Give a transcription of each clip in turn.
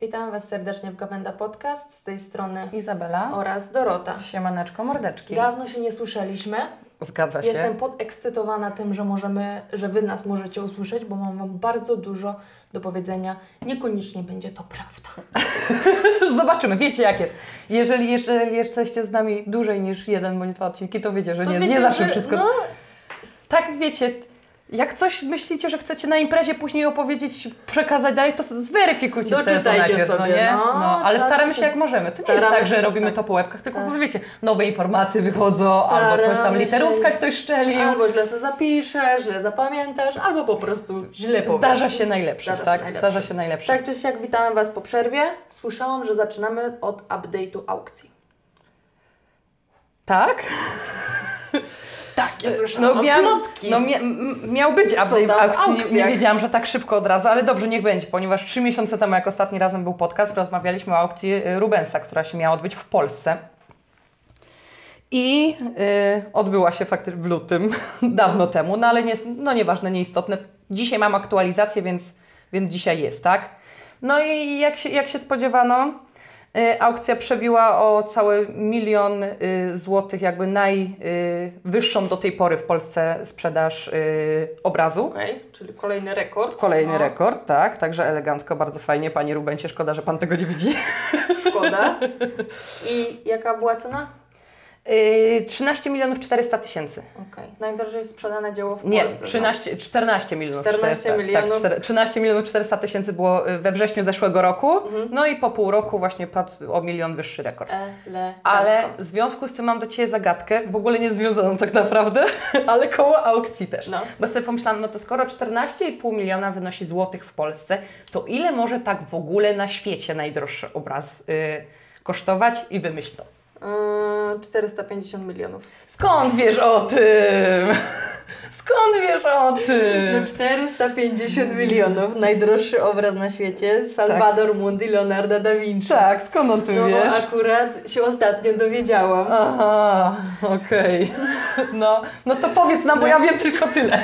Witam Was serdecznie w Gawenda Podcast. Z tej strony Izabela oraz Dorota. Siemaneczko, mordeczki. Dawno się nie słyszeliśmy. Zgadza się. Jestem podekscytowana tym, że możemy, że Wy nas możecie usłyszeć, bo mam Wam bardzo dużo do powiedzenia. Niekoniecznie będzie to prawda. Zobaczymy, wiecie jak jest. Jeżeli jeszcze jesteście z nami dłużej niż jeden bądź dwa odcinki, to wiecie, że To nie, wiecie, nie zawsze że- wszystko. No, Tak, wiecie, jak coś myślicie, że chcecie na imprezie później opowiedzieć, przekazać dalej, to zweryfikujcie sobie to najpierw, no sobie, nie? no. No, ale Czasem staramy się się- jak możemy. To nie staramy jest tak, że się, robimy tak. to po łebkach, tylko Tak. wiecie, nowe informacje wychodzą, albo coś tam Staramy literówka się. ktoś szczelił. albo źle sobie zapiszesz, źle zapamiętasz, albo po prostu źle powiesz. Zdarza się najlepsze, Zdarza się tak? najlepsze. Zdarza się najlepsze. Tak czy siak, witamy Was po przerwie. Słyszałam, że zaczynamy od update'u aukcji. Tak? Tak, ja No, miał, no mia, miał być update w tam aukcji, nie, aukcjach. wiedziałam, że tak szybko od razu, ale dobrze, niech będzie, ponieważ trzy miesiące temu, jak ostatni razem był podcast, rozmawialiśmy o aukcji y, Rubensa, która się miała odbyć w Polsce. I y, odbyła się faktycznie w lutym, dawno temu, no ale nie, no nieważne, nieistotne. Dzisiaj mam aktualizację, więc, więc dzisiaj jest, tak? No i jak się, jak się spodziewano, aukcja przebiła o cały milion y, złotych, jakby najwyższą do tej pory w Polsce sprzedaż y, obrazu. Okej, czyli kolejny rekord. Kolejny No, rekord, tak, także elegancko, bardzo fajnie. Panie Rubencie, szkoda, że Pan tego nie widzi. Szkoda. I jaka była cena? Yy, 13 milionów 400 tysięcy. Okej. Najdrożej sprzedane dzieło w Nie, Polsce. 13, 14 milionów 14 400. milionów. Tak, czter- 13 milionów 400 tysięcy było y, we wrześniu zeszłego roku. Mhm. No i po pół roku właśnie padł o milion wyższy rekord. Ele. Ale w związku z tym mam do Ciebie zagadkę, w ogóle nie związaną tak naprawdę, ale koło aukcji też. No. Bo sobie pomyślałam, no to skoro 14,5 miliona wynosi złotych w Polsce, to ile może tak w ogóle na świecie najdroższy obraz y, kosztować? I wymyśl to. Yy, 450 milionów. Skąd wiesz o tym? Skąd wiesz o No tym? 450 milionów. Najdroższy obraz na świecie. Salvador Mundi Leonardo da Vinci. Tak, skąd o tym No wiesz? akurat się ostatnio dowiedziałam. Aha, okej. No, no to powiedz nam, bo ja wiem tylko tyle.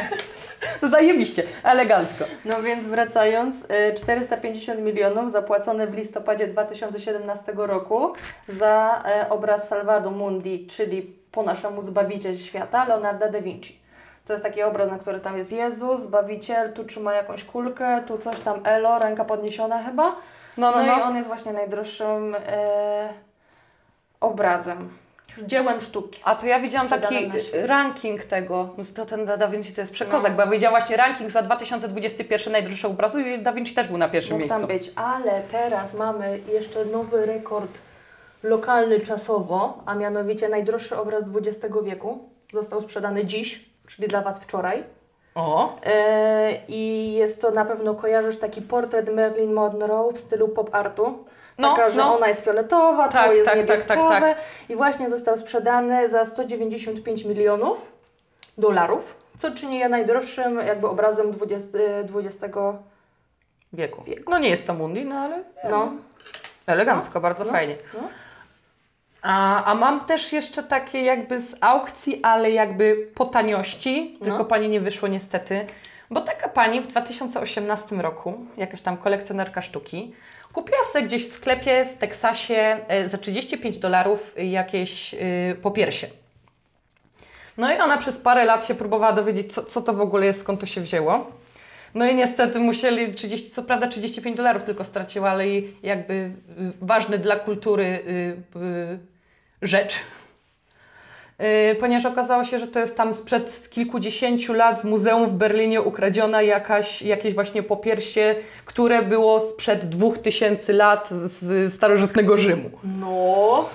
Zajebiście, elegancko. No więc wracając, y, 450 milionów zapłacone w listopadzie 2017 roku za e, obraz Salvador Mundi, czyli po naszemu Zbawiciel Świata, Leonardo da Vinci. To jest taki obraz, na który tam jest Jezus, Zbawiciel, tu trzyma jakąś kulkę, tu coś tam Elo, ręka podniesiona chyba. No, No, no, i no. on jest właśnie najdroższym e, obrazem, dziełem sztuki. A to ja widziałam taki świecie. ranking tego, no to ten Da Vinci to jest przekozak, No. bo ja widziałam właśnie ranking za 2021 najdroższego obrazu i Da Vinci też był na pierwszym Mógł miejscu. tam być, ale teraz mamy jeszcze nowy rekord lokalny czasowo, a mianowicie najdroższy obraz XX wieku. Został sprzedany dziś, czyli dla Was wczoraj. O, E, I jest to na pewno kojarzysz taki portret Marilyn Monroe w stylu pop artu. No, Taka, że no. ona jest fioletowa, Tak, to jest tak, tak, niebieskowe. tak, tak. I właśnie został sprzedany za 195 milionów dolarów, co czyni je najdroższym jakby obrazem XX, XX wieku. Wieku. No nie jest to Mundi, no ale no, elegancko, bardzo no, fajnie. no. A, a mam też jeszcze takie jakby z aukcji, ale jakby po taniości, tylko No. pani nie wyszło niestety, bo taka pani w 2018 roku, jakaś tam kolekcjonerka sztuki, kupiła sobie gdzieś w sklepie w Teksasie e, za 35 dolarów jakieś y, popiersie. No i ona przez parę lat się próbowała dowiedzieć, co, co to w ogóle jest, skąd to się wzięło. No i niestety musieli 30, co prawda 35 dolarów tylko straciła, ale i jakby ważny dla kultury y, y, rzecz. Y, ponieważ okazało się, że to jest tam sprzed kilkudziesięciu lat z muzeum w Berlinie ukradziona jakaś, jakieś właśnie popiersie, które było sprzed 2000 lat z starożytnego Rzymu. No.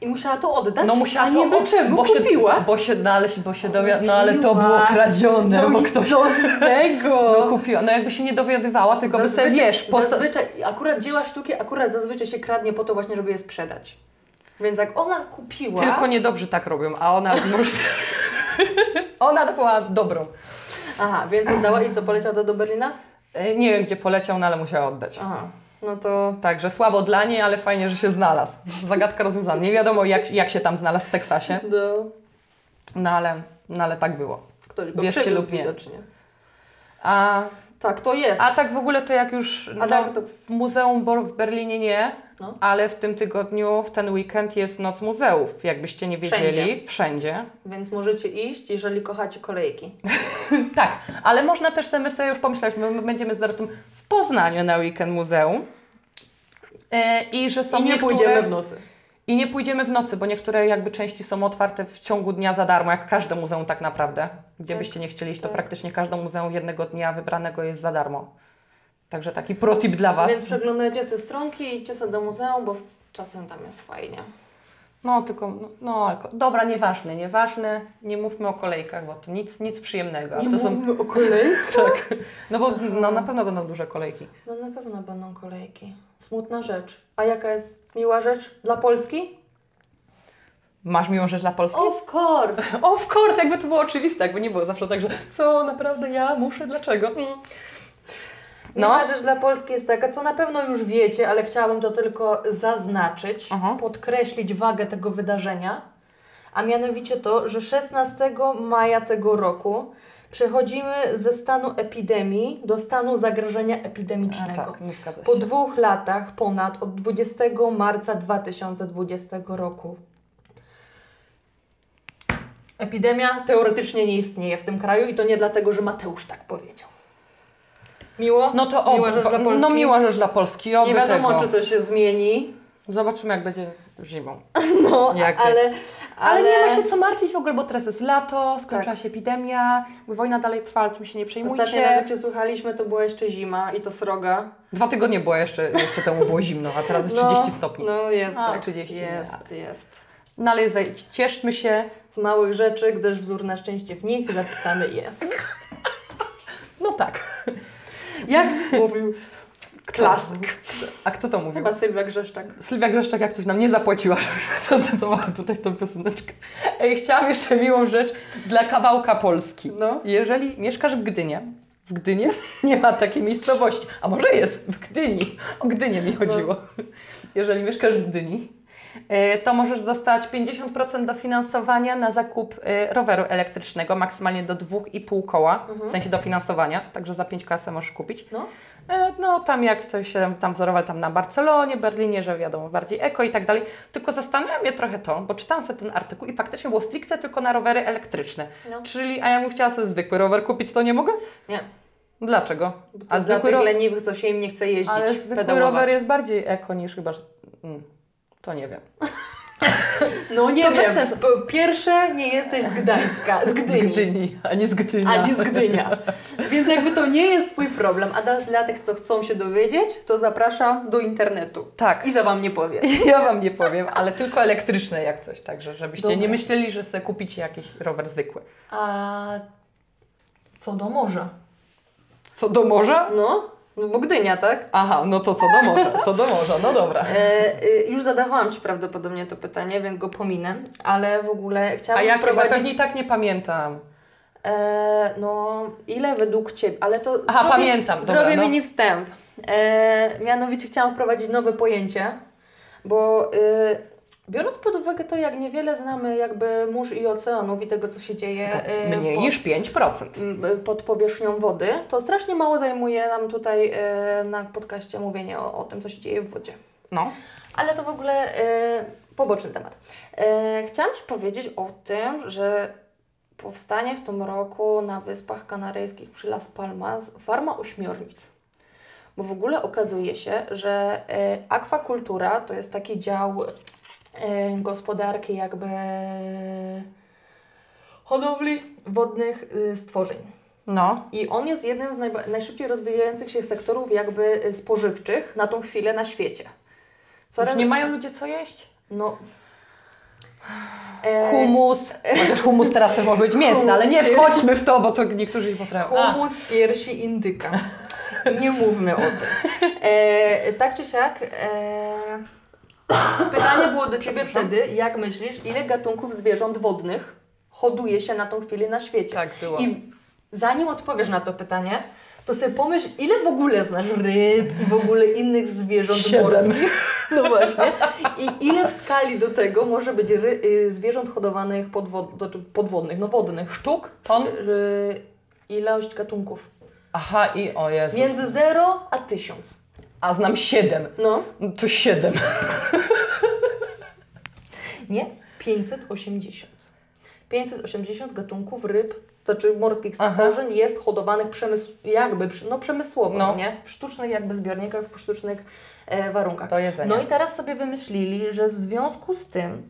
I musiała to oddać? No musiała A to nie, bo od- czemu bo się, kupiła? Bo się, no ale bo się dowi- no ale to było kradzione, No bo ktoś co z tego? no, kupiła. No jakby się nie dowiadywała, tylko by sobie, wiesz, posta- zazwyczaj, akurat dzieła sztuki, akurat zazwyczaj się kradnie po to właśnie, żeby je sprzedać. Więc jak ona kupiła... Tylko niedobrzy tak robią, a ona ona była dobrą. Aha, więc oddała i co, poleciał do, do Berlina? E, Nie wiem, gdzie poleciał, no ale musiała oddać. Aha, no to... Także słabo dla niej, ale fajnie, że się znalazł. Zagadka rozwiązana. Nie wiadomo, jak, jak się tam znalazł w Teksasie, Do... no ale, no ale tak było. Ktoś go Wierzcie lub nie. widocznie. A Tak, to jest. A tak w ogóle to jak już no, tak to- w muzeum Bo- w Berlinie nie, No. ale w tym tygodniu, w ten weekend jest Noc Muzeów, jakbyście nie wiedzieli. Wszędzie. Wszędzie. Więc możecie iść, jeżeli kochacie kolejki. Tak, ale można też sobie, my sobie już pomyśleliśmy, my będziemy z Dorotą w Poznaniu na weekend muzeum. E, I że są I nie niektóre... pójdziemy w nocy. I nie pójdziemy w nocy, bo niektóre jakby części są otwarte w ciągu dnia za darmo, jak każde muzeum tak naprawdę. Gdzie Tak, byście nie chcieli iść, to tak. praktycznie każde muzeum jednego dnia wybranego jest za darmo. Także taki protip dla Was. Więc przeglądajcie sobie stronki i idźcie sobie do muzeum, bo czasem tam jest fajnie. No tylko, no, no dobra, nieważne, nieważne, nie mówmy o kolejkach, bo to nic, nic przyjemnego. a to są, o kolejkach? tak, no bo no, na pewno będą duże kolejki. No na pewno będą kolejki. Smutna rzecz. A jaka jest miła rzecz dla Polski? Masz miłą rzecz dla Polski? Of course! Of course, jakby to było oczywiste, jakby nie było zawsze tak, że co, naprawdę ja muszę, dlaczego? Mm. No. Miła rzecz dla Polski jest taka, co na pewno już wiecie, ale chciałabym to tylko zaznaczyć, Aha. podkreślić wagę tego wydarzenia, a mianowicie to, że 16 maja tego roku przechodzimy ze stanu epidemii do stanu zagrożenia A, epidemicznego. tak, nie zgadza się. Po dwóch latach ponad od 20 marca 2020 roku. Epidemia teoretycznie nie istnieje w tym kraju i to nie dlatego, że Mateusz tak powiedział. Miło? No to o, Miła rzecz dla Polski? no miła rzecz dla Polski, oby Nie wiadomo, tego. czy to się zmieni. Zobaczymy jak będzie zimą. No, Jak ale, Ale... ale, nie ma się co martwić w ogóle, bo teraz jest lato, skończyła Tak. się epidemia, wojna dalej trwa, ale tym się nie przejmujcie. Ostatni raz, jak Cię słuchaliśmy, to była jeszcze zima i to sroga. Dwa tygodnie było jeszcze, jeszcze temu było zimno, a teraz jest 30 stopni. No, No jest A, tak. 30 nie, Jest, ale- jest. ale zaj- cieszmy się. Z małych rzeczy, gdyż wzór na szczęście w nich zapisany jest. No tak. Jak mówił Klasyk. A kto to mówił? chyba Sylwia Grzeszczak. Sylwia Grzeszczak jak coś nam nie zapłaciła, żebyśmy zacytowała tutaj tą pioseneczkę. Ej, chciałam jeszcze miłą rzecz dla kawałka Polski. No. Jeżeli mieszkasz w Gdynie, w Gdynie nie ma takiej miejscowości, a może jest, w Gdyni, o Gdynię mi chodziło. Jeżeli mieszkasz w Gdyni, to możesz dostać 50% dofinansowania na zakup e, roweru elektrycznego, maksymalnie do 2,5 koła, w Mhm. sensie dofinansowania, także za 5 kasę możesz kupić. No. E, No, tam jak to się tam wzorował tam na Barcelonie, Berlinie, że wiadomo, bardziej eko i tak dalej. Tylko zastanawia mnie trochę to, bo czytałam sobie ten artykuł i faktycznie było stricte tylko na rowery elektryczne. No. Czyli, a ja bym chciała sobie zwykły rower kupić, to nie mogę? Nie. Dlaczego? Bo to A a dla zwykły tych ro- leniwych, co się im nie chce jeździć, Ale zwykły pedałować. rower jest bardziej eko niż chyba. Mm, to nie wiem. No nie To wiem. bez sensu. Pierwsze, nie jesteś z Gdańska, z Gdyni. a nie z Gdynia. A nie z Gdynia. Więc jakby to nie jest Twój problem. A dla, tych, co chcą się dowiedzieć, to zapraszam do internetu. Tak. Iza Wam nie powie. Ja Wam nie powiem, ale tylko elektryczne jak coś, także żebyście Dobra. nie myśleli, że sobie kupicie jakiś rower zwykły. A co do morza? Co do morza? No, no bo Gdynia, tak? Aha, no to co do morza, co do morza, no dobra. E, y, już zadawałam Ci prawdopodobnie to pytanie, więc go pominę, ale w ogóle A chciałabym jakie? Bo wprowadzić... pewnie i tak nie pamiętam. E, no, ile według Ciebie, ale to Aha, pamiętam, dobra, zrobię no. mini wstęp. E, mianowicie chciałam wprowadzić nowe pojęcie, bo e, biorąc pod uwagę to, jak niewiele znamy jakby mórz i oceanów i tego, co się dzieje e, Mniej pod, niż 5%. m, pod powierzchnią wody, to strasznie mało zajmuje nam tutaj e, na podcaście mówienie o, o tym, co się dzieje w wodzie. No. Ale to w ogóle poboczny temat. Chciałam Ci powiedzieć o tym, że powstanie w tym roku na Wyspach Kanaryjskich przy Las Palmas farma ośmiornic. Bo w ogóle okazuje się, że akwakultura to jest taki dział gospodarki jakby hodowli wodnych y, stworzeń. No. I on jest jednym z najszybciej rozwijających się sektorów jakby y, spożywczych na tą chwilę na świecie. Już nie mają ludzie co jeść? No. E, Humus. Chociaż humus teraz też może być mięsny, ale nie wchodźmy w to, bo to niektórzy nie potrafią. A, Humus piersi indyka. Nie mówmy o tym. E, tak czy siak, e, pytanie było do Ciebie wtedy, jak myślisz, ile gatunków zwierząt wodnych hoduje się na tą chwilę na świecie? tak było. I zanim odpowiesz na to pytanie, to sobie pomyśl, ile w ogóle znasz ryb i w ogóle innych zwierząt Siedem. morskich. No właśnie. I ile w skali do tego może być ry, y, zwierząt hodowanych podwod, podwodnych, no wodnych. Sztuk? Ton? Y, ilość gatunków. Aha, i o Jezu. Między 0 a 1000. A znam siedem. No. To siedem. Nie, 580. 580 gatunków ryb, to znaczy morskich Aha. stworzeń jest hodowanych przemysł, jakby, no przemysłowo, No. nie? W sztucznych jakby zbiornikach, w sztucznych e, warunkach. No i teraz sobie wymyślili, że w związku z tym,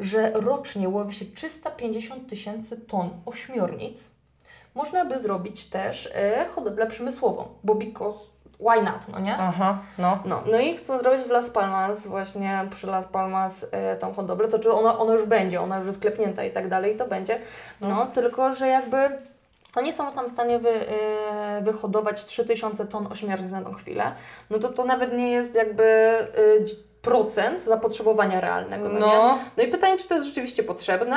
że rocznie łowi się 350 tysięcy ton ośmiornic, można by zrobić też e, hodowlę przemysłową, bo because why not, no nie? Aha, no. No, no i chcą zrobić w Las Palmas, właśnie przy Las Palmas e, tą hodowlę, to czy ona, ona już będzie, ona już jest klepnięta i tak dalej, i to będzie. No, tylko że jakby oni są tam w stanie wy, e, wyhodować 3000 ton ośmiornic na tą chwilę, no to to nawet nie jest jakby dź- procent zapotrzebowania realnego, no, No. No i pytanie, czy to jest rzeczywiście potrzebne?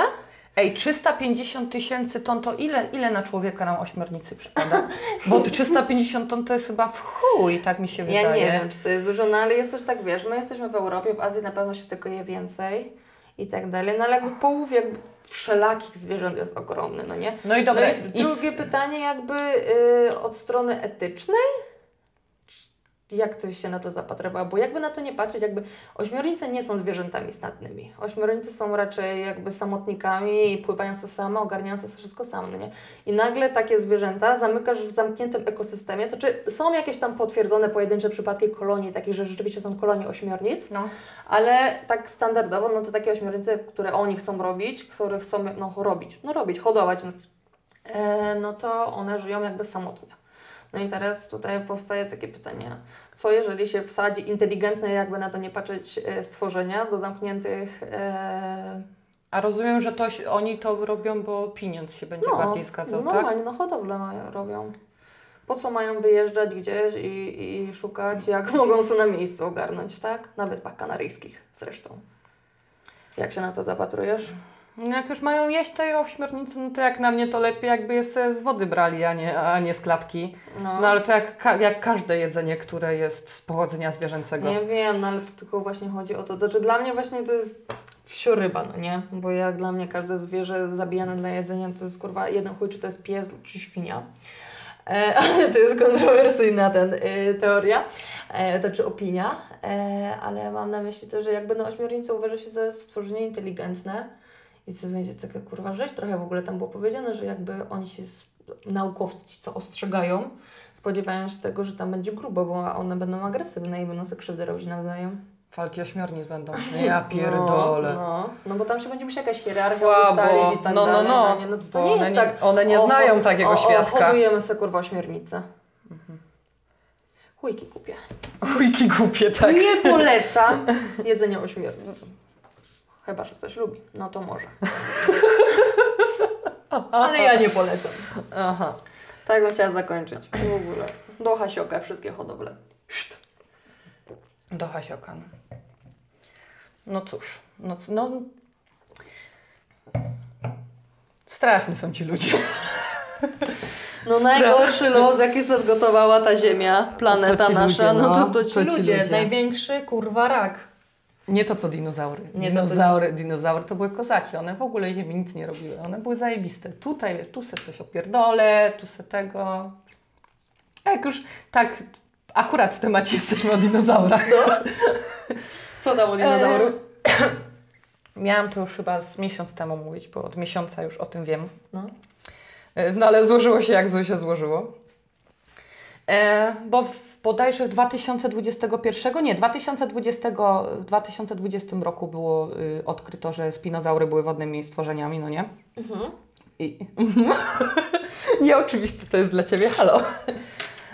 Ej, 350 tysięcy ton to ile, ile na człowieka nam ośmiornicy przypada? Bo 350 ton to jest chyba w chuj, tak mi się wydaje. Ja nie wiem, czy to jest dużo, no ale jest też tak, wiesz, my jesteśmy w Europie, w Azji na pewno się tego je więcej i tak dalej, no ale jakby połów jakby wszelakich zwierząt jest ogromny, no nie? No i dobra, no i i drugie pytanie jakby y, od strony etycznej, jak ktoś się na to zapatrywał, bo jakby na to nie patrzeć, jakby ośmiornice nie są zwierzętami statnymi. Ośmiornice są raczej jakby samotnikami i pływają sobie same, ogarniają sobie wszystko same, nie? I nagle takie zwierzęta zamykasz w zamkniętym ekosystemie, to czy są jakieś tam potwierdzone pojedyncze przypadki kolonii, takich, że rzeczywiście są kolonie ośmiornic, No. ale tak standardowo, no to takie ośmiornice, które oni chcą robić, które chcą no, robić, no robić, hodować, no, e, no to one żyją jakby samotnie. No i teraz tutaj powstaje takie pytanie, co jeżeli się wsadzi inteligentne, jakby na to nie patrzeć, e, stworzenia do zamkniętych e, A rozumiem, że to, oni to robią, bo pieniądz się będzie bardziej zgadzał, tak? normalnie, no hodowlę mają, robią. Po co mają wyjeżdżać gdzieś i, i szukać, jak mogą sobie na miejscu ogarnąć, tak? Na Wyspach Kanaryjskich zresztą. Jak się na to zapatrujesz? No jak już mają jeść tej ośmiornicy, no to jak na mnie to lepiej jakby je sobie z wody brali, a nie, a nie z klatki. No ale to jak, jak każde jedzenie, które jest z pochodzenia zwierzęcego. Nie wiem, no ale to tylko właśnie chodzi o to. Znaczy dla mnie właśnie to jest wsioryba, no nie? Bo jak dla mnie każde zwierzę zabijane dla jedzenia to jest kurwa jeden chuj, czy to jest pies, czy świnia. E, ale to jest kontrowersyjna ten e, teoria, e, to czy opinia, e, ale mam na myśli to, że jakby no ośmiornice uważa się za stworzenie inteligentne i co będzie taka kurwa rzecz, trochę w ogóle tam było powiedziane, że jakby oni się, naukowcy ci co ostrzegają, spodziewają się tego, że tam będzie grubo, bo one będą agresywne i będą sobie krzywdę robić nawzajem. Walki ośmiornic będą. Ja pierdolę. No, no, no bo tam się będzie musiała jakaś hierarchia Słabo. ustalić i tak No, no, dalej. no. nie? no to, Bo to nie jest nie- tak. one nie o, znają ho- takiego o, świadka. O, hodujemy sobie kurwa ośmiornicę. Chujki kupię. Chujki głupie, tak. Nie polecam jedzenia ośmiornic. Chyba, że ktoś lubi. No to może. Ale ja nie polecam. Aha. Tak bym chciała zakończyć. W ogóle. Do Hasioka wszystkie hodowle. Szt. Do Hasioka. no. No cóż, no, no... Straszni są ci ludzie. No najgorszy los, jaki sobie zgotowała ta ziemia, planeta To nasza, ludzie, no to, no. to ci, To ci ludzie. ludzie. Największy kurwa rak. Nie to co dinozaury. Nie to co- dinozaury, dinozaury to były kozaki. One w ogóle ziemi nic nie robiły. One były zajebiste. Tutaj, wiesz, tu se coś opierdolę, tu se tego. A jak już tak akurat w temacie jesteśmy o dinozaurach. No. Co tam o dinozaury? E, Miałam to już chyba z miesiąc temu mówić, bo od miesiąca już o tym wiem. No. E, No ale złożyło się jak się złożyło. E, bo w, bodajże w 2021, nie, 2020, w 2020 roku było y, odkryto, że spinozaury były wodnymi stworzeniami, no nie? Mhm. I... Nieoczywiste to jest dla Ciebie, halo.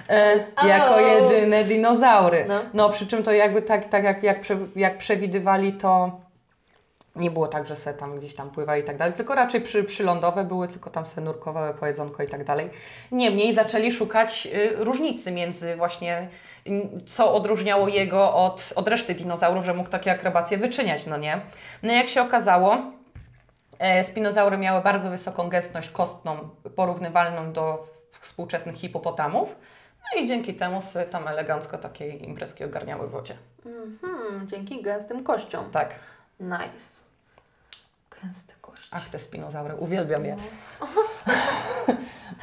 E, jako jedyne dinozaury. No. No, przy czym to jakby tak, tak jak, jak, prze, jak przewidywali, to nie było tak, że se tam gdzieś tam pływali i tak dalej, tylko raczej przy, przylądowe były, tylko tam se nurkowały po jedzonko i tak dalej. Niemniej zaczęli szukać y, różnicy między właśnie, y, co odróżniało jego od, od reszty dinozaurów, że mógł takie akrobacje wyczyniać, no nie? No jak się okazało, e, spinozaury miały bardzo wysoką gęstność kostną, porównywalną do współczesnych hipopotamów, no i dzięki temu sobie tam elegancko takie imprezki ogarniały w wodzie. Mhm. Dzięki gęstym kościom. Tak. Nice. Kości. kość. Ach, te spinozaury, uwielbiam je. No.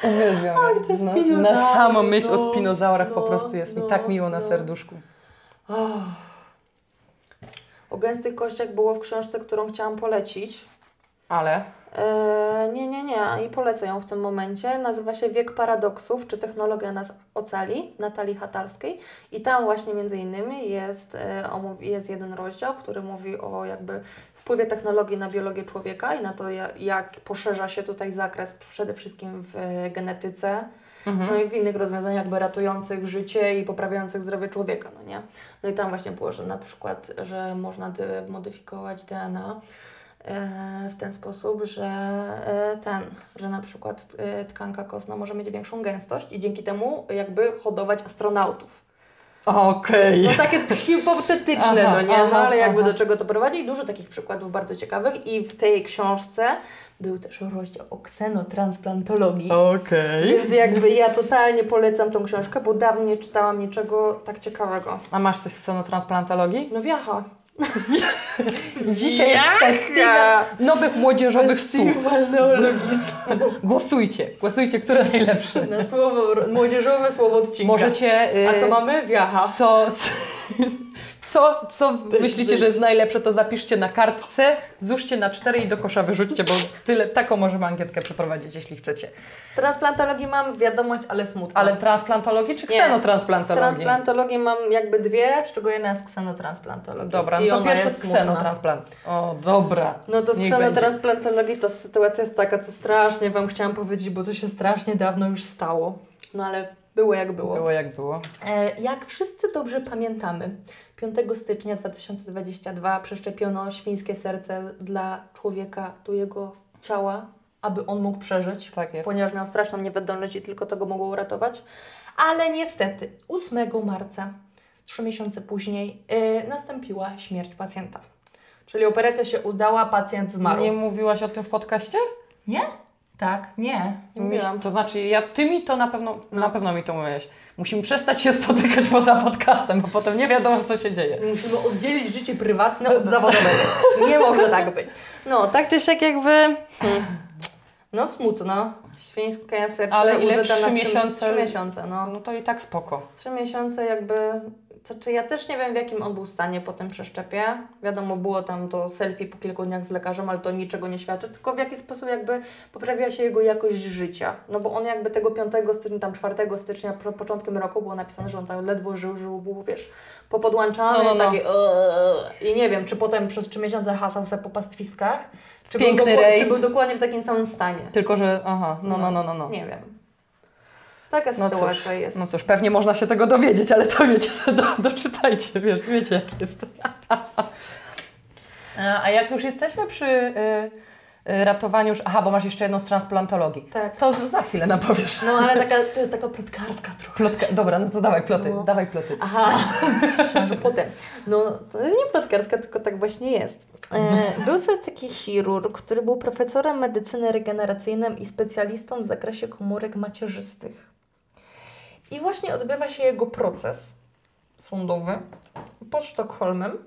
Uwielbiam Ach, je. No, na samą myśl no, o spinozaurach po no, prostu jest mi no, tak miło na no. serduszku. Oh. O gęstych kościach było w książce, którą chciałam polecić. Ale Eee, nie, nie, nie. I polecę ją w tym momencie. Nazywa się Wiek Paradoksów, czy Technologia nas ocali, Natalii Hatalskiej. I tam właśnie między innymi jest, e, omów- jest jeden rozdział, który mówi o jakby wpływie technologii na biologię człowieka i na to, ja- jak poszerza się tutaj zakres przede wszystkim w e, genetyce, mhm. no i w innych rozwiązaniach jakby ratujących życie i poprawiających zdrowie człowieka, no nie? No i tam właśnie było, że na przykład, że można dy- modyfikować DNA e, w ten sposób, że e, ten, że na przykład tkanka kostna może mieć większą gęstość i dzięki temu jakby hodować astronautów. Okej. No takie hipotetyczne, Aha, no nie? No ale jakby aha. do czego to prowadzi? I Dużo takich przykładów bardzo ciekawych i w tej książce był też rozdział o ksenotransplantologii. Okej. Więc jakby ja totalnie polecam tą książkę, bo dawno nie czytałam niczego tak ciekawego. A masz coś z scenotransplantalogii? No wiacha. Dzisiaj jest festiwal nowych młodzieżowych słów. Głosujcie, głosujcie, które najlepsze. Na słowo, młodzieżowe słowo odcinka. Możecie... y, A co mamy? Wiacha. Co, co, co myślicie, że jest najlepsze, to zapiszcie na kartce, złóżcie na cztery i do kosza wyrzućcie, bo tyle, taką możemy ankietkę przeprowadzić, jeśli chcecie. Z transplantologii mam wiadomość, ale smutna. Ale transplantologii czy Nie, Z ksenotransplantologii? transplantologii mam jakby dwie, z czego jedna jest ksenotransplantologii. Dobra, I no to jest smutna. ksenotransplant. O, dobra. No to z Niech ksenotransplantologii to sytuacja jest taka, co strasznie Wam chciałam powiedzieć, bo to się strasznie dawno już stało. No ale było jak było. Było jak było. E, Jak wszyscy dobrze pamiętamy, 5 stycznia 2022 przeszczepiono świńskie serce dla człowieka do jego ciała, aby on mógł przeżyć, Tak jest. ponieważ miał straszną niewydolność i tylko to go mogło uratować. Ale niestety 8 marca, trzy miesiące później, e, nastąpiła śmierć pacjenta. Czyli operacja się udała, pacjent zmarł. Nie mówiłaś o tym w podcaście? Nie? Tak, nie. Nie mówiłam. To znaczy, ja, ty mi to na pewno, No. na pewno mi to mówiłeś. Musimy przestać się spotykać poza podcastem, bo potem nie wiadomo, co się dzieje. Musimy oddzielić życie prywatne od zawodowego. Nie może tak być. No, tak czy siak jakby... Hmm. No smutno. Świńskie serce Ale ile? trzy miesiące? Trzy miesiące, no. No to i tak spoko. Trzy miesiące jakby... To czy ja też nie wiem, w jakim on był stanie po tym przeszczepie. Wiadomo, było tam to selfie po kilku dniach z lekarzem, ale to niczego nie świadczy, tylko w jaki sposób jakby poprawiła się jego jakość życia. No bo on jakby tego 5 stycznia, tam 4 stycznia, po początkiem roku było napisane, że on tam ledwo żył, żył, był, wiesz, popodłączany, No, no, no. taki eee. i nie wiem, czy potem przez 3 miesiące hasał sobie po pastwiskach, czy był, Piękny doku- rejs. czy był dokładnie w takim samym stanie. Tylko, że aha, no, no, no, no. no. Nie wiem. Taka No sytuacja cóż, jest. no cóż, pewnie można się tego dowiedzieć, ale to wiecie, to do, doczytajcie, wiesz, wiecie jak jest. A a jak już jesteśmy przy y, y, ratowaniu, już- aha, bo masz jeszcze jedną z transplantologii. Tak. To za chwilę nam powiesz. No ale taka, to jest taka plotkarska trochę. Plotka, dobra, no to dawaj ploty, No. dawaj ploty. Aha, myślałam, że potem. No, to nie plotkarska, tylko tak właśnie jest. E, był sobie taki chirurg, który był profesorem medycyny regeneracyjnej i specjalistą w zakresie komórek macierzystych. I właśnie odbywa się jego proces sądowy pod Sztokholmem.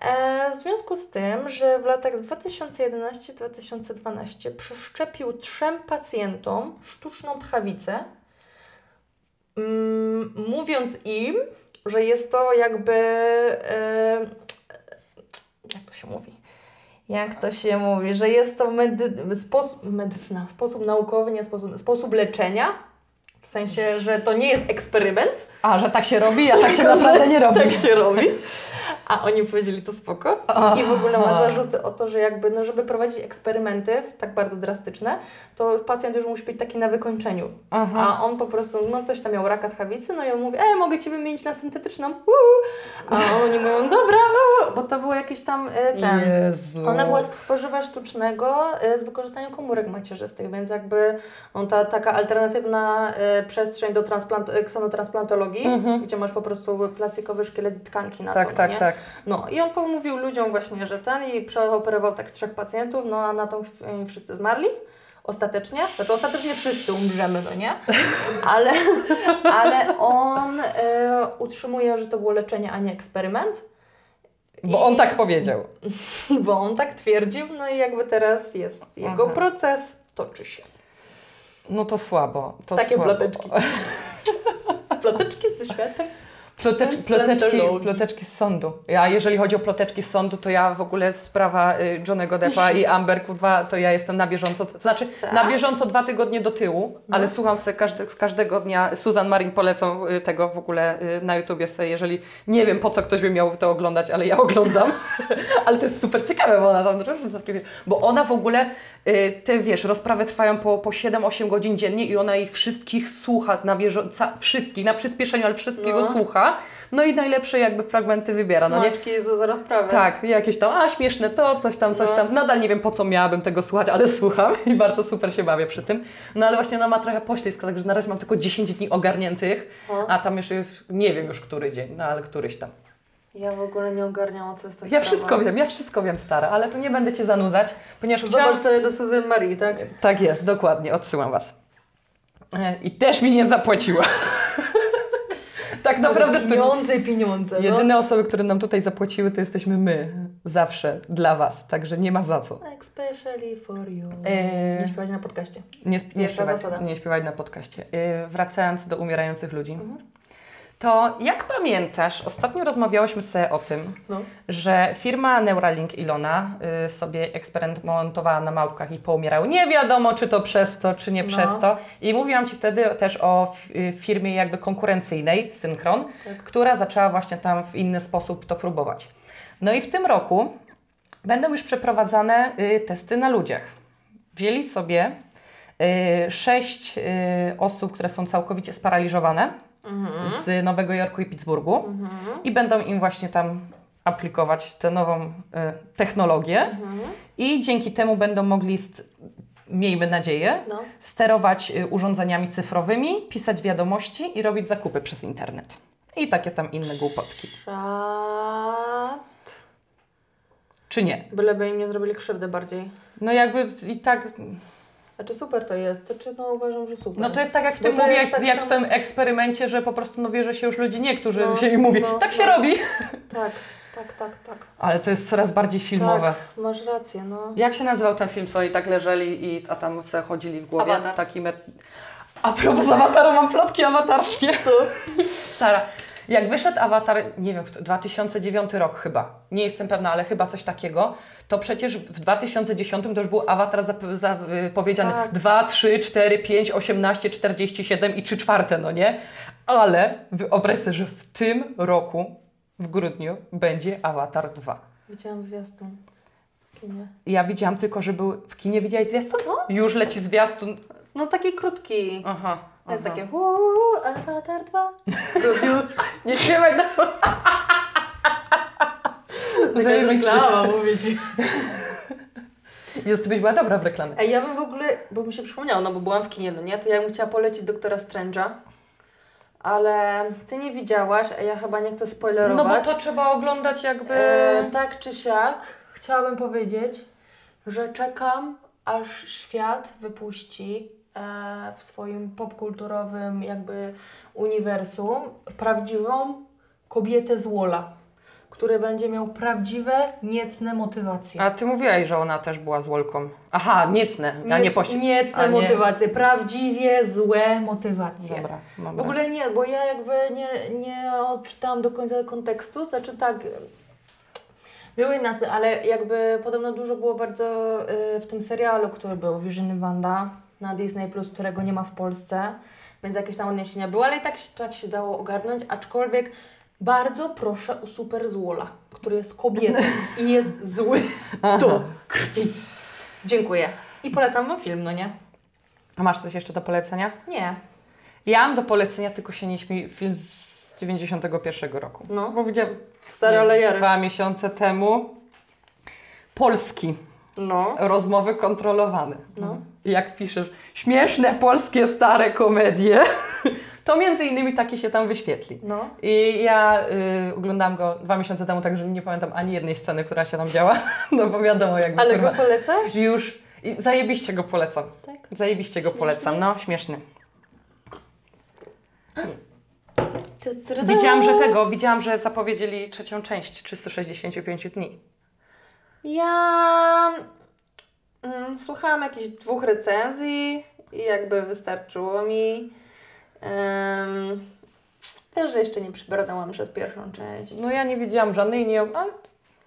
E, w związku z tym, że w latach 2011-2012 przeszczepił trzem pacjentom sztuczną tchawicę, mm, mówiąc im, że jest to jakby. E, jak to się mówi? Jak to się mówi? Że jest to medy- sposób, medycyna, sposób naukowy, nie sposób, sposób leczenia. W sensie, że to nie jest eksperyment, A, że tak się robi, a tak się naprawdę nie robi. Tak się robi. A oni powiedzieli to spoko. I w ogóle ma zarzuty o to, że jakby, no żeby prowadzić eksperymenty tak bardzo drastyczne, to pacjent już musi być taki na wykończeniu. Aha. A on po prostu, no ktoś tam miał raka tchawicy, no i on mówi, ej, mogę Cię wymienić na syntetyczną. Uuu. A oni mówią, dobra, uuu. bo to było jakieś tam e, ten. Jezu. Ona była z tworzywa sztucznego e, z wykorzystaniem komórek macierzystych, więc jakby on ta taka alternatywna e, przestrzeń do transplant, e, ksenotransplantologii, Mhm. gdzie masz po prostu plastikowy szkielet i tkanki na Tak, to, tak, nie? tak. No i on pomówił ludziom właśnie, że ten i przeoperował tak trzech pacjentów, no a na tą chwilę wszyscy zmarli. Ostatecznie, znaczy ostatecznie wszyscy umrzemy, no nie? Ale, ale on e, utrzymuje, że to było leczenie, a nie eksperyment. Bo I- on tak powiedział. Bo on tak twierdził, no i jakby teraz jest jego Aha. proces, toczy się. No to słabo. To Takie słabo. ploteczki. Ploteczki ze świata. Plotecz, ploteczki, ploteczki z sądu. A jeżeli chodzi o ploteczki z sądu, to ja w ogóle sprawa y, Johnego Deppa i Amber, kurwa, to ja jestem na bieżąco. To znaczy, Tak? na bieżąco dwa tygodnie do tyłu, No. ale słucham sobie każde, z każdego dnia. Susan Marin polecą y, tego w ogóle y, na YouTubie sobie, jeżeli nie wiem po co ktoś by miał to oglądać, ale ja oglądam. ale to jest super ciekawe, bo ona tam też bo ona w ogóle te wiesz, rozprawy trwają po, po 7-8 godzin dziennie i ona ich wszystkich słucha na bieżąco, wszystkich, na przyspieszeniu, ale wszystkiego No. słucha. No i najlepsze jakby fragmenty wybiera, no nie? Smaczki za rozprawę. Tak, jakieś tam, a śmieszne to, coś tam, coś No. tam. Nadal nie wiem po co miałabym tego słuchać, ale słucham i bardzo super się bawię przy tym. No ale właśnie ona ma trochę poślizg, także na razie mam tylko 10 dni ogarniętych, O. a tam jeszcze jest, nie wiem już który dzień, no ale któryś tam. Ja w ogóle nie ogarniam, o co jest ta Ja sprawa. wszystko wiem, ja wszystko wiem, stara, ale to nie będę Cię zanudzać, ponieważ Zobacz sobie do Suzy Marii, tak? Tak jest, dokładnie, odsyłam Was. E, I też mi nie zapłaciła. tak naprawdę to Pieniądze i pieniądze. no. jedyne osoby, które nam tutaj zapłaciły, to jesteśmy my. Zawsze dla Was, także nie ma za co. Especially for you. Eee. Nie śpiewać na podcaście. Nie, sp- nie, śpiewać, nie śpiewać na podcaście. Yy, wracając do umierających ludzi, Mhm. To jak pamiętasz, ostatnio rozmawiałyśmy sobie o tym, No. że firma Neuralink Ilona y, sobie eksperymentowała na małpkach i poumierały. Nie wiadomo, czy to przez to, czy nie No. przez to. I mówiłam Ci wtedy też o y, firmie jakby konkurencyjnej, Synchron, Tak. która zaczęła właśnie tam w inny sposób to próbować. No i w tym roku będą już przeprowadzane y, testy na ludziach. Wzięli sobie y, sześć y, osób, które są całkowicie sparaliżowane Mhm. z Nowego Jorku i Pittsburghu Mhm. i będą im właśnie tam aplikować tę nową y, technologię Mhm. i dzięki temu będą mogli, st- miejmy nadzieję, No. sterować y, urządzeniami cyfrowymi, pisać wiadomości i robić zakupy przez internet. I takie tam inne głupotki. Czad. Czy nie? Byleby im nie zrobili krzywdy bardziej. No jakby i tak... Znaczy super to jest, znaczy no uważam, że super. No to jest tak jak w Bo tym to mówiłaś, tak jak w tym eksperymencie, że po prostu no wierzy się już ludzi nie, którzy No, się im mówi, no, tak się no. robi. Tak, tak, tak, tak. Ale to jest coraz bardziej filmowe. Tak, masz rację, no. Jak się nazywał ten film, co oni tak leżeli i a tam se chodzili w głowie? Taki met... A propos awataru, mam plotki awatarskie. Stara. Jak wyszedł awatar, nie wiem, w 2009 rok chyba, nie jestem pewna, ale chyba coś takiego, to przecież w 2010 to już był awatar zap- zapowiedziany Tak. 2, 3, 4, 5, 18, 47 i 3 czwarte, no nie? Ale wyobraź sobie, że w tym roku, w grudniu, będzie awatar 2. Widziałam zwiastun. w kinie. Ja widziałam tylko, że był w kinie. Widziałeś zwiastun? No. Już leci zwiastun. No taki krótki. Aha. To jest aha. takie uuu, Avatar 2. W grudniu. Nie śpiewaj na to. Zajebiste. mówię Ci. Jest, byś była dobra w reklamie. Ej, ja bym w ogóle, bo mi się przypomniało, no bo byłam w kinie, no nie? To ja bym chciała polecić Doktora Strange'a. Ale Ty nie widziałaś, a ja chyba nie chcę spoilerować. No bo to trzeba oglądać jakby... E, tak czy siak, chciałabym powiedzieć, że czekam, aż świat wypuści w swoim popkulturowym jakby uniwersum prawdziwą kobietę z Wola, który będzie miał prawdziwe, niecne motywacje. A ty mówiłaś, że ona też była z Wolką. Aha, niecne, a nie pościg. Niecne A nie- motywacje, prawdziwie złe motywacje. Dobra, dobra. W ogóle nie, bo ja jakby nie, nie odczytałam do końca kontekstu, znaczy tak, były nasy, ale jakby podobno dużo było bardzo y, w tym serialu, który był Vision i Wanda na Disney+, Plus, którego nie ma w Polsce, więc jakieś tam odniesienia były, ale i tak, się- tak się dało ogarnąć, aczkolwiek bardzo proszę o Super Zwola, który jest kobietą i jest zły do krwi. Dziękuję. I polecam Wam film, no nie? A masz coś jeszcze do polecenia? Nie. Ja mam do polecenia, tylko się nie śmiej, film z 91 roku. No. Bo widziałam Stare dwa miesiące temu. Polski. No. Rozmowy kontrolowane. No. Jak piszesz, śmieszne polskie stare komedie, to między innymi takie się tam wyświetli. No. I ja y, oglądałam go dwa miesiące temu, także nie pamiętam ani jednej sceny, która się tam działa, no bo wiadomo jakby Ale go kurwa, polecasz? już i zajebiście go polecam. Tak. Zajebiście go Śmieszny? polecam, no śmieszny. Widziałam, że tego, widziałam, że zapowiedzieli trzecią część 365 dni. Ja mm, słuchałam jakichś dwóch recenzji i jakby wystarczyło mi. Um, wiesz, że jeszcze nie przebrnęłam przez pierwszą część. No ja nie widziałam żadnej, nie, ale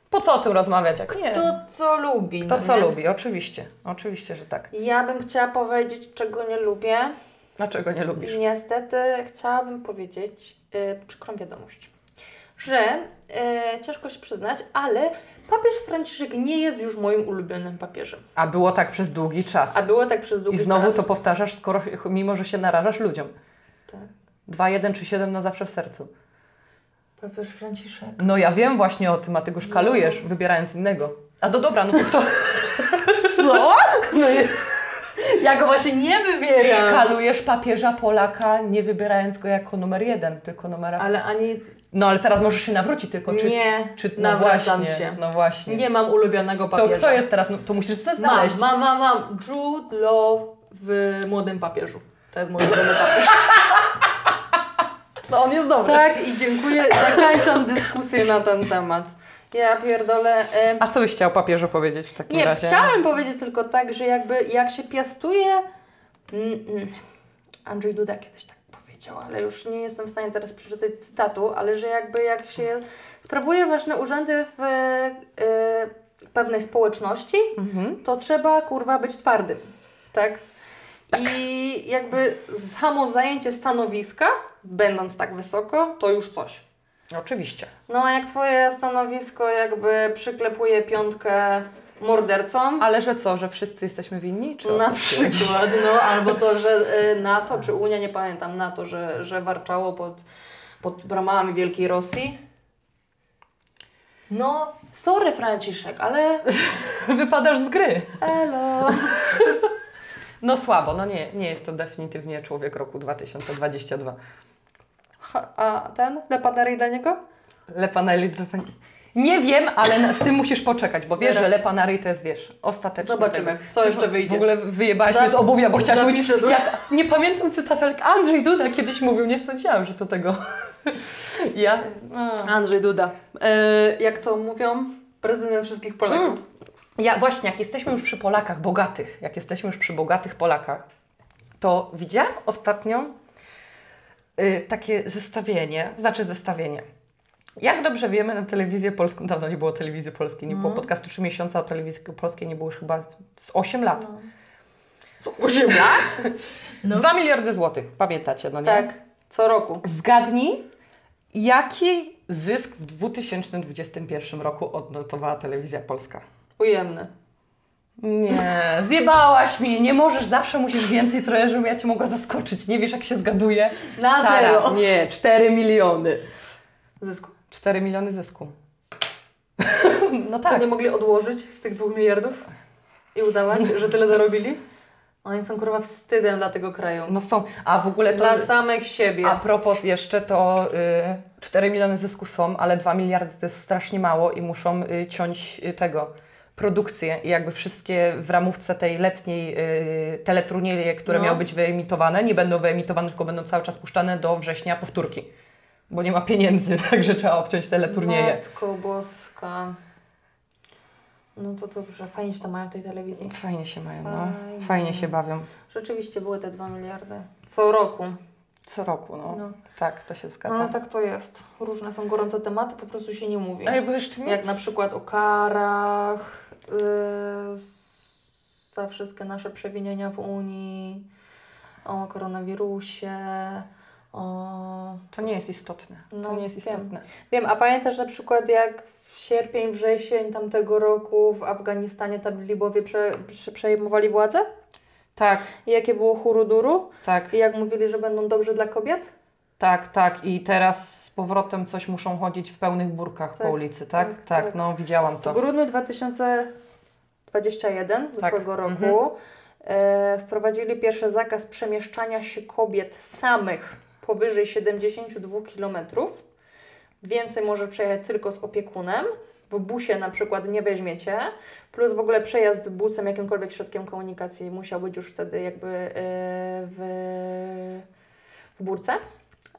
po co o tym rozmawiać, jak nie? Kto co lubi. Kto no co nie? lubi, oczywiście, oczywiście, że tak. Ja bym chciała powiedzieć, czego nie lubię. Dlaczego nie lubisz? Niestety chciałabym powiedzieć y, przykrą wiadomość, że y, ciężko się przyznać, ale papież Franciszek nie jest już moim ulubionym papieżem. A było tak przez długi czas. A było tak przez długi I znowu czas. to powtarzasz, skoro, mimo że się narażasz ludziom. Tak. 2, 1 czy 7 na zawsze w sercu. Papież Franciszek. No ja wiem właśnie o tym, a ty go szkalujesz, wybierając innego. A to dobra, no to kto Co? No ja, ja go właśnie nie wybieram. szkalujesz papieża Polaka, nie wybierając go jako numer jeden, tylko numera... Ale ani No ale teraz możesz się nawrócić tylko, czy... nie czy no właśnie, się. No właśnie. Nie mam ulubionego to papieża. kto jest teraz? No, to musisz sobie Mam, znaleźć. mam, mam, mam. Jude Law w Młodym Papieżu. To jest mój ulubiony papież. No on jest dobry. Tak i dziękuję. Zakończam dyskusję na ten temat. Ja pierdolę. A co byś chciał papieżu powiedzieć w takim Nie, razie? chciałem powiedzieć tylko tak, że jakby jak się piastuje. Mm, mm, Andrzej Duda kiedyś tak powiedział, ale już nie jestem w stanie teraz przeczytać cytatu, ale że jakby jak się sprawuje ważne urzędy w y, pewnej społeczności, Mhm. to trzeba kurwa być twardym. Tak? I jakby samo zajęcie stanowiska, będąc tak wysoko, to już coś. Oczywiście. No a jak twoje stanowisko jakby przyklepuje piątkę mordercom, Ale że co, że wszyscy jesteśmy winni? Czy na przykład, no albo to, że y, NATO czy Unia, nie pamiętam, NATO, że, że warczało pod, pod bramami Wielkiej Rosji. No, sorry Franciszek, ale Wypadasz z gry. elo. No słabo, no nie, nie jest to definitywnie człowiek roku 2022. A ten? Lepadery dla niego? Lepanelli Drapani- Nie wiem, ale z tym musisz poczekać, bo wiesz, że Lepanary to jest, wiesz, ostatecznie. Zobaczymy, tego. co jeszcze w- wyjdzie. W ogóle wyjebałaś Za- mnie z obuwia, bo chciałaś mówić, jak, nie pamiętam cytatu, ale Andrzej Duda kiedyś mówił, nie sądziłam, że to tego. Ja? A. Andrzej Duda. E, jak to mówią? Prezydent wszystkich Polaków. Mm. Ja właśnie, jak jesteśmy już przy Polakach bogatych, jak jesteśmy już przy bogatych Polakach, to widziałam ostatnio takie zestawienie, znaczy zestawienie. Jak dobrze wiemy, na telewizję polską, dawno nie było telewizji polskiej, nie było Mhm. podcastu 3 miesiące, a telewizji polskiej nie było już chyba z 8 lat. No. 8 lat? No. 2 miliardy złotych, pamiętacie, no nie? Tak, co roku. Zgadnij, jaki zysk w 2021 roku odnotowała telewizja polska? Ujemny. Nie, zjebałaś mi, nie możesz, zawsze musisz więcej trochę, żebym ja Cię mogła zaskoczyć. Nie wiesz, jak się zgaduje? Na Stara, zero. Nie, 4 miliony. Zysku. 4 miliony zysku. No To tak. nie mogli odłożyć z tych dwóch miliardów i udawać, że tyle zarobili? Oni są kurwa wstydem dla tego kraju. No są, a w ogóle to... Dla samych siebie. A propos jeszcze to y, 4 miliony zysku są, ale 2 miliardy to jest strasznie mało i muszą y, ciąć y, tego produkcję i jakby wszystkie w ramówce tej letniej y, teleturnieje, które No. miały być wyemitowane, nie będą wyemitowane, tylko będą cały czas puszczane do września powtórki. Bo nie ma pieniędzy, także trzeba obciąć teleturnieje. Matko boska. No to dobrze, fajnie, że to mają w tej telewizji. Fajnie się mają, no. Fajnie. Fajnie się bawią. Rzeczywiście były te 2 miliardy. Co roku. Co roku, no. No. Tak, to się zgadza. No tak to jest. Różne są gorące tematy, po prostu się nie mówi. Ej, bo jeszcze nic. Jak na przykład o karach, za wszystkie nasze przewinienia w Unii, o koronawirusie, o... To nie jest istotne. To No, nie jest wiem. istotne. Wiem, a pamiętasz na przykład jak w sierpień, wrzesień tamtego roku w Afganistanie talibowie prze, prze, przejmowali władzę? Tak, I jakie było huruduru? tak. I jak mówili, że będą dobrzy dla kobiet? Tak, tak. I teraz powrotem coś muszą chodzić w pełnych burkach Tak, po ulicy, tak? tak, Tak, tak. no widziałam W to. grudniu 2021, Tak, zeszłego roku, mhm. e, wprowadzili pierwszy zakaz przemieszczania się kobiet samych powyżej 72 km. Więcej może przejechać tylko z opiekunem. W busie na przykład nie weźmiecie. Plus w ogóle przejazd busem, jakimkolwiek środkiem komunikacji musiał być już wtedy jakby e, w, w burce.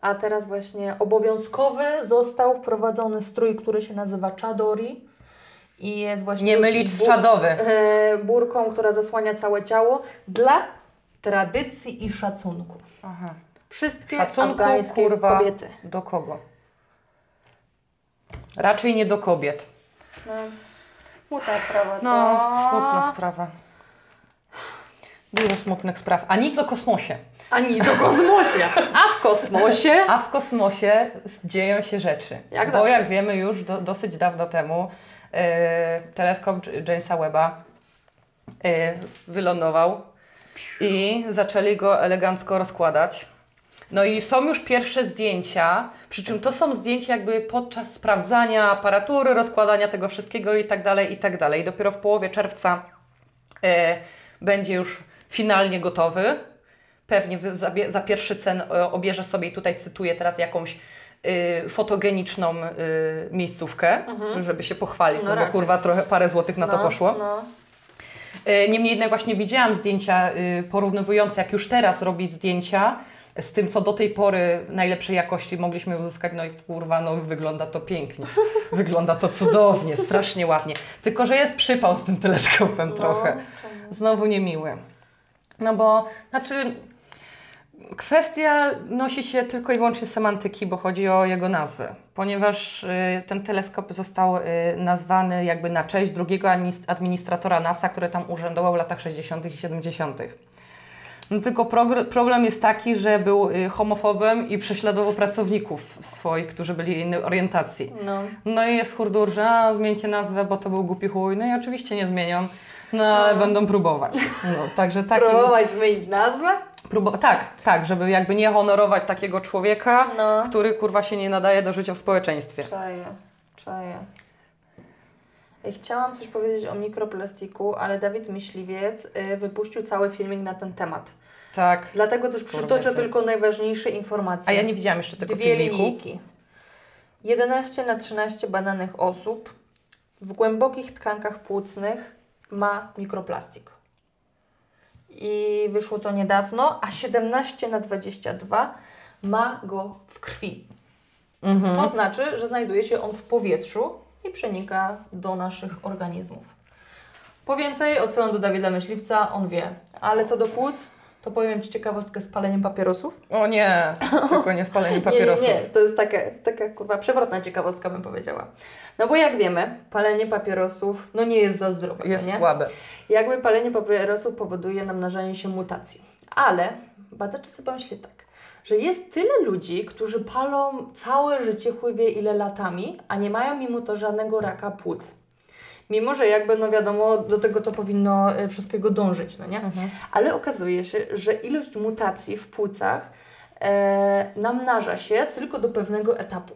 A teraz właśnie obowiązkowy został wprowadzony strój, który się nazywa chadori i jest właśnie Nie mylić z czadowy. e, burką, która zasłania całe ciało dla tradycji i szacunku. Aha. Wszystkie Szacunku, afgańskie kurwa, kobiety. do kogo? Raczej nie do kobiet. No, smutna sprawa, co? No, smutna sprawa. Dużo smutnych spraw. A nic o kosmosie. A nic o kosmosie. A w kosmosie? A w kosmosie dzieją się rzeczy. Jak Bo zawsze. jak wiemy już do, dosyć dawno temu e, teleskop Jamesa Webba e, wylądował i zaczęli go elegancko rozkładać. No i są już pierwsze zdjęcia, przy czym to są zdjęcia jakby podczas sprawdzania aparatury, rozkładania tego wszystkiego i tak dalej, i tak dalej. Dopiero w połowie czerwca e, będzie już finalnie gotowy. Pewnie za, pierwszy cen e, obierze sobie, tutaj cytuję teraz jakąś y, fotogeniczną y, miejscówkę, Mhm. żeby się pochwalić, No no, bo kurwa trochę parę złotych na to no, poszło. No. E, Niemniej jednak właśnie widziałam zdjęcia y, porównywujące, jak już teraz robi zdjęcia z tym, co do tej pory najlepszej jakości mogliśmy uzyskać. No i kurwa, no wygląda to pięknie. Wygląda to cudownie, strasznie ładnie. Tylko, że jest przypał z tym teleskopem trochę. No, Znowu niemiły. No bo, znaczy, kwestia nosi się tylko i wyłącznie semantyki, bo chodzi o jego nazwę. Ponieważ y, ten teleskop został y, nazwany jakby na cześć drugiego adminis- administratora NASA, który tam urzędował w latach 60. i 70. No tylko problem jest taki, że był y, homofobem i prześladował pracowników swoich, którzy byli innej orientacji. no. No i jest hurdur, że a, zmieńcie nazwę, bo to był głupi chuj. No i oczywiście nie zmienią, no ale No. będą próbować. No, także taki... Próbować zmienić nazwę? Próbo... Tak, tak, żeby jakby nie honorować takiego człowieka, No. który kurwa się nie nadaje do życia w społeczeństwie. Czaję, czaję. Chciałam coś powiedzieć o mikroplastiku, ale Dawid Myśliwiec y, wypuścił cały filmik na ten temat. Tak. Dlatego też przytoczę tylko najważniejsze informacje. A ja nie widziałam jeszcze tego Dwie filmiku. linijki. 11 na 13 badanych osób w głębokich tkankach płucnych ma mikroplastik. I wyszło to niedawno, a 17 na 22 ma go w krwi. Mhm. To znaczy, że znajduje się on w powietrzu i przenika do naszych organizmów. Po więcej od sądu Dawida Myśliwca on wie. Ale co do płuc, to powiem Ci ciekawostkę z paleniem papierosów. O nie, tylko nie spalenie papierosów. Nie, nie, nie, to jest taka, taka kurwa przewrotna ciekawostka bym powiedziała. No bo jak wiemy, palenie papierosów no nie jest za zdrowe, Jest nie? słabe. Jakby palenie papierosów powoduje namnażanie się mutacji. Ale badacze sobie pomyśleli tak, że jest tyle ludzi, którzy palą całe życie chuj wie ile latami, a nie mają mimo to żadnego raka płuc. Mimo, że jakby, no wiadomo, do tego to powinno e, wszystkiego dążyć, no nie? Mhm. Ale okazuje się, że ilość mutacji w płucach e, namnaża się tylko do pewnego etapu.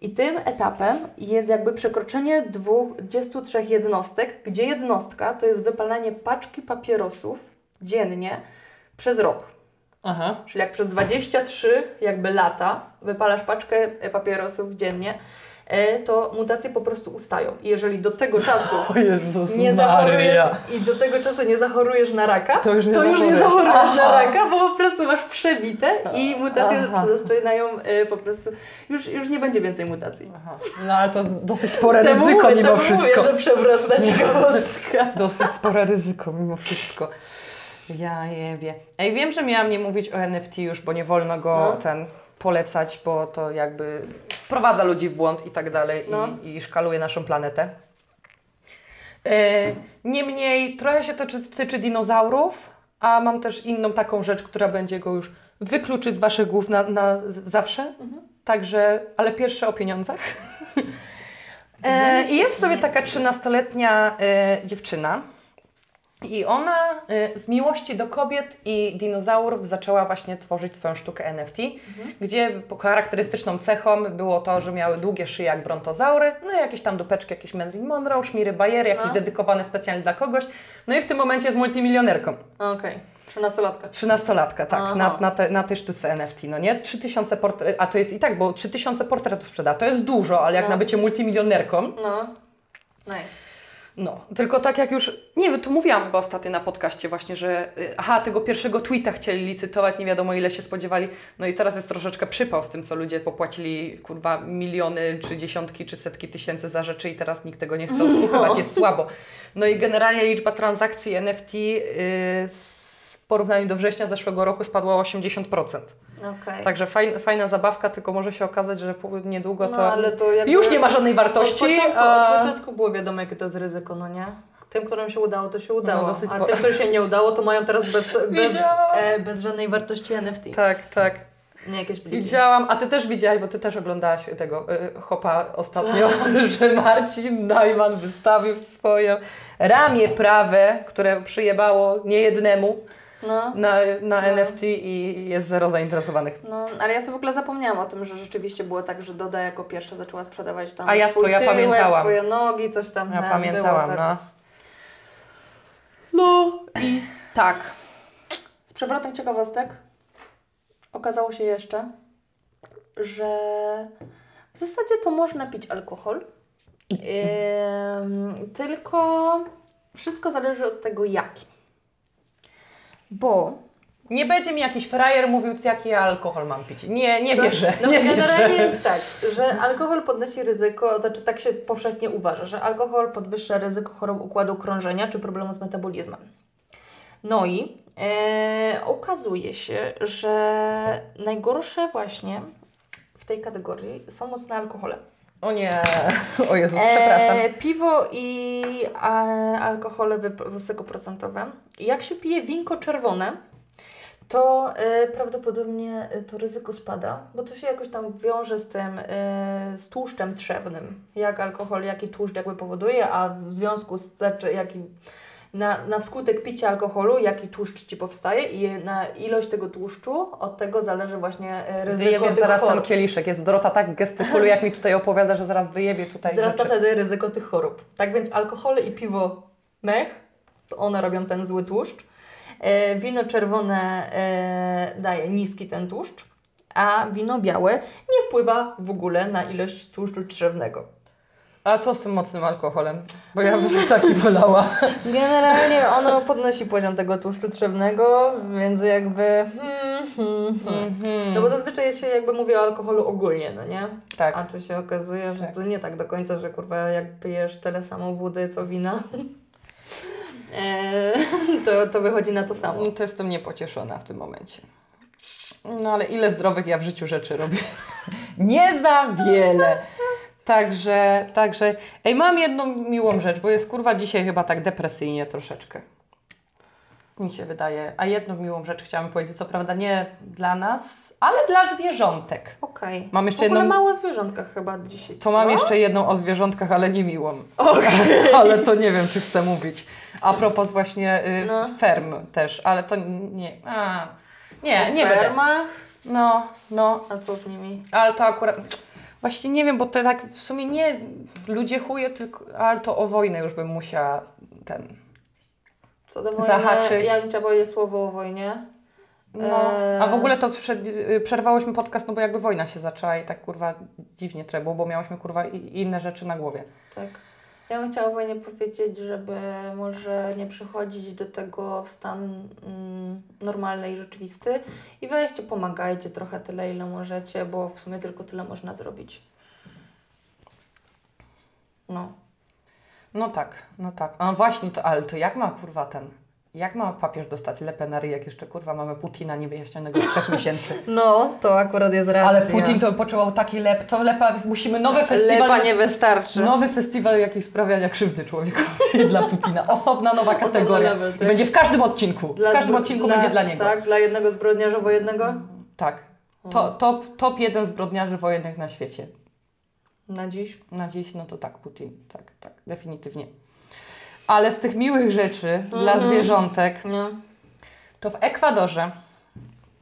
I tym etapem jest jakby przekroczenie 23 jednostek, gdzie jednostka to jest wypalanie paczki papierosów dziennie przez rok. Aha. Czyli jak przez 23 jakby lata wypalasz paczkę e, papierosów dziennie, to mutacje po prostu ustają. I jeżeli do tego czasu Jezus nie zachorujesz Maria. i do tego czasu nie zachorujesz na raka, To już nie nie zachorujesz. zachorujesz na Aha. raka, bo po prostu masz przebite i mutacje Aha. zaczynają e, po prostu, już, już nie będzie więcej mutacji. Aha. No ale to dosyć spore ryzyko mówię, mimo wszystko. Mówię, że przewrotna ciekawostka. Dosyć spore ryzyko mimo wszystko. Ja jebie. Ej, wiem, że miałam nie mówić o NFT już, bo nie wolno go No. ten polecać, bo to jakby wprowadza ludzi w błąd i tak dalej No. i, i szkaluje naszą planetę. E, niemniej trochę się to czy- tyczy dinozaurów, a mam też inną taką rzecz, która będzie go już wykluczyć z Waszych głów na, na zawsze. Mhm. Także, ale pierwsze o pieniądzach. E, I jest sobie taka 13-letnia e, dziewczyna. I ona e, z miłości do kobiet i dinozaurów zaczęła właśnie tworzyć swoją sztukę NFT, gdzie po- charakterystyczną cechą było to, że miały długie szyje jak brontozaury, no i jakieś tam dupeczki, jakieś Marilyn Monroe, szmiry bajery, jakieś No. dedykowane specjalnie dla kogoś. No i w tym momencie jest multimilionerką. Okej, trzynastolatka. Trzynastolatka, tak, Aha. na, na, te, na tej sztuce NFT, no nie? 3000 portretów, a to jest i tak, bo 3000 portretów sprzeda, to jest dużo, ale jak No. na bycie multimilionerką, No, nice. No, tylko tak jak już, nie wiem, to mówiłam chyba ostatnio na podcaście właśnie, że y, aha, tego pierwszego tweeta chcieli licytować, nie wiadomo ile się spodziewali, no i teraz jest troszeczkę przypał z tym, co ludzie popłacili, kurwa, miliony, czy dziesiątki, czy setki tysięcy za rzeczy i teraz nikt tego nie chce odkupować, jest słabo. No i generalnie liczba transakcji NFT yy, w porównaniu do września zeszłego roku spadła o 80%. Okej. Także fajna, fajna zabawka, tylko może się okazać, że niedługo No, to ale to już nie ma żadnej wartości. Od początku, a- od początku było wiadomo, jakie to jest ryzyko, no nie? Tym, którym się udało, to się udało. No, dosyć a tym, którym się nie udało, to mają teraz bez, bez, e, bez żadnej wartości NFT. Tak, tak. Nie jakieś. Widziałam, a ty też widziałaś, bo ty też oglądałaś tego y, Hopa ostatnio, że Marcin Najman wystawił swoje ramię prawe, które przyjebało niejednemu No. na, na No. NFT i jest zero zainteresowanych. No, ale ja sobie w ogóle zapomniałam o tym, że rzeczywiście było tak, że Doda jako pierwsza zaczęła sprzedawać tam A ja- to swój ja tyłek, pamiętałam. swoje nogi, coś tam. Ja tam pamiętałam, było, tak. no. No i tak. Z przewrotnych ciekawostek okazało się jeszcze, że w zasadzie to można pić alkohol. Ym, tylko wszystko zależy od tego jaki. Bo Nie będzie mi jakiś frajer mówił, jaki ja alkohol mam pić. Nie, nie wierzę. No nie generalnie wierzę. jest tak, że alkohol podnosi ryzyko, znaczy tak się powszechnie uważa, że alkohol podwyższa ryzyko chorób układu krążenia czy problemu z metabolizmem. No i e, okazuje się, że najgorsze właśnie w tej kategorii są mocne alkohole. O nie, o Jezus, przepraszam. E, piwo i a, alkohole wysokoprocentowe. Jak się pije winko czerwone, to e, prawdopodobnie e, to ryzyko spada, bo to się jakoś tam wiąże z tym, e, z tłuszczem trzewnym. Jak alkohol, jaki tłuszcz jakby powoduje, a w związku z znaczy, jaki na, na wskutek picia alkoholu, jaki tłuszcz Ci powstaje i na ilość tego tłuszczu, od tego zależy właśnie e, ryzyko Wyjebie tych zaraz ten chorób. kieliszek. Jest Dorota tak gestykuluje, jak mi tutaj opowiada, że zaraz wyjebie tutaj Wzrasta rzeczy. wtedy ryzyko tych chorób. Tak więc alkohole i piwo mech, to one robią ten zły tłuszcz. E, wino czerwone e, daje niski ten tłuszcz, a wino białe nie wpływa w ogóle na ilość tłuszczu trzewnego. A co z tym mocnym alkoholem? Bo ja bym taki wolała. Generalnie ono podnosi poziom tego tłuszczu trzewnego, więc jakby... Hmm, hmm, hmm. Mhm. No bo zazwyczaj się jakby mówi o alkoholu ogólnie, no nie? Tak. A tu się okazuje, że Tak. to nie tak do końca, że kurwa jak pijesz tyle samo wody co wina, eee, to, to wychodzi na to samo. No to jestem niepocieszona w tym momencie. No ale ile zdrowych ja w życiu rzeczy robię? Nie za wiele. Także, także. Ej, mam jedną miłą rzecz, bo jest kurwa dzisiaj chyba tak depresyjnie troszeczkę. Mi się wydaje. A jedną miłą rzecz chciałam powiedzieć, co prawda nie dla nas, ale dla zwierzątek. Okej. Mam W jeszcze jedną. mało o zwierzątkach chyba dzisiaj. To co? mam jeszcze jedną o zwierzątkach, ale nie miłą. ale to nie wiem, czy chcę mówić. A propos właśnie y, No. ferm też, ale to nie. A, nie, O nie będę. fermach? No, no, A co z nimi? ale to akurat. Właśnie nie wiem, bo to tak w sumie nie ludzie chuje, tylko. Ale to o wojnę już bym musiała ten. Co do wojny, Zahaczyć. ja bym chciała powiedzieć słowo o wojnie. No. A w ogóle to przed, y, przerwałyśmy podcast, no bo jakby wojna się zaczęła i tak kurwa dziwnie trzeba było, bo miałyśmy kurwa i- inne rzeczy na głowie. Tak. Ja bym chciała wojnie powiedzieć, żeby może nie przychodzić do tego w stan mm, normalny i rzeczywisty i weźcie, pomagajcie trochę tyle, ile możecie, bo w sumie tylko tyle można zrobić. No. No tak, no tak. A właśnie to, ale to jak ma kurwa ten. Jak ma papież dostać lepenary, jak jeszcze kurwa mamy Putina niewyjaśnionego z trzech miesięcy? No, to akurat jest racja. Ale Putin to poczuwał taki lep, to lepa, musimy nowy festiwal. Lepa nie wystarczy. Nowy festiwal jakiejś sprawiania krzywdy człowiekowi dla Putina. Osobna nowa kategoria. level, I tak. będzie w każdym odcinku. w każdym odcinku będzie dla niego. Tak, dla jednego zbrodniarza wojennego? Tak. To, top, top jeden zbrodniarzy wojennych na świecie. Na dziś. Na dziś, no to tak, Putin. Tak, tak, definitywnie. Ale z tych miłych rzeczy dla Mhm. zwierzątek, No. to w Ekwadorze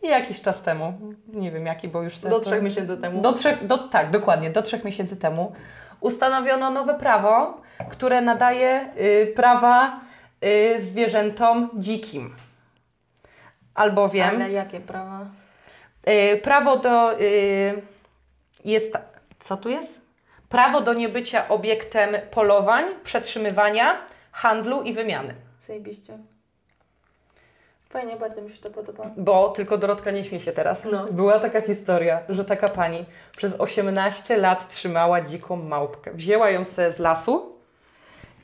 jakiś czas temu, nie wiem jaki, bo już Do trzech miesięcy temu. do trzech, do, tak, dokładnie, do trzech miesięcy temu ustanowiono nowe prawo, które nadaje y, prawa y, zwierzętom dzikim. Albowiem Ale jakie prawa? y, prawo do y, jest. Co tu jest? prawo do niebycia obiektem polowań, przetrzymywania, handlu i wymiany. Zajebiście. Fajnie, bardzo mi się to podoba. Bo tylko Dorotka nie śmie się teraz. No. Była taka historia, że taka pani przez 18 lat trzymała dziką małpkę. Wzięła ją sobie z lasu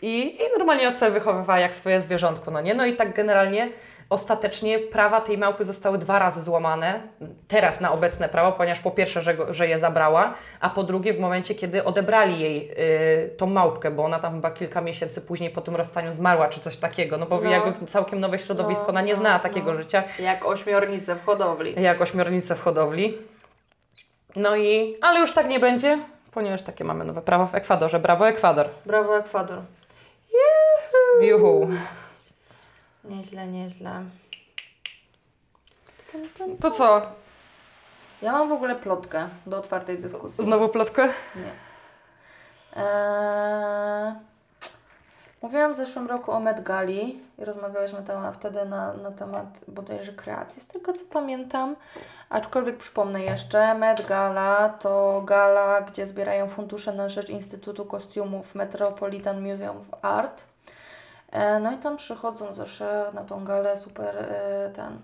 i, i normalnie ją sobie wychowywała jak swoje zwierzątko, no nie? No i tak generalnie ostatecznie prawa tej małpy zostały dwa razy złamane, teraz na obecne prawo, ponieważ po pierwsze, że, go, że je zabrała, a po drugie w momencie, kiedy odebrali jej y, tą małpkę, bo ona tam chyba kilka miesięcy później po tym rozstaniu zmarła, czy coś takiego, no bo No. jakby w całkiem nowe środowisko, No, ona nie no, znała no. takiego życia, Jak ośmiornice w hodowli. jak ośmiornicę w hodowli. No i, ale już tak nie będzie, ponieważ takie mamy nowe prawo w Ekwadorze. Brawo Ekwador. Brawo, Ekwador. Juhu. Nieźle, nieźle. To co? Ja mam w ogóle plotkę do otwartej dyskusji. Znowu plotkę? Nie. Eee, mówiłam w zeszłym roku o Met Gali i rozmawiałyśmy tam wtedy na, na temat bodajże kreacji, z tego co pamiętam. Aczkolwiek przypomnę jeszcze, Met Gala to gala, gdzie zbierają fundusze na rzecz Instytutu Kostiumów Metropolitan Museum of Art. E, no i tam przychodzą zawsze na tą galę super e, ten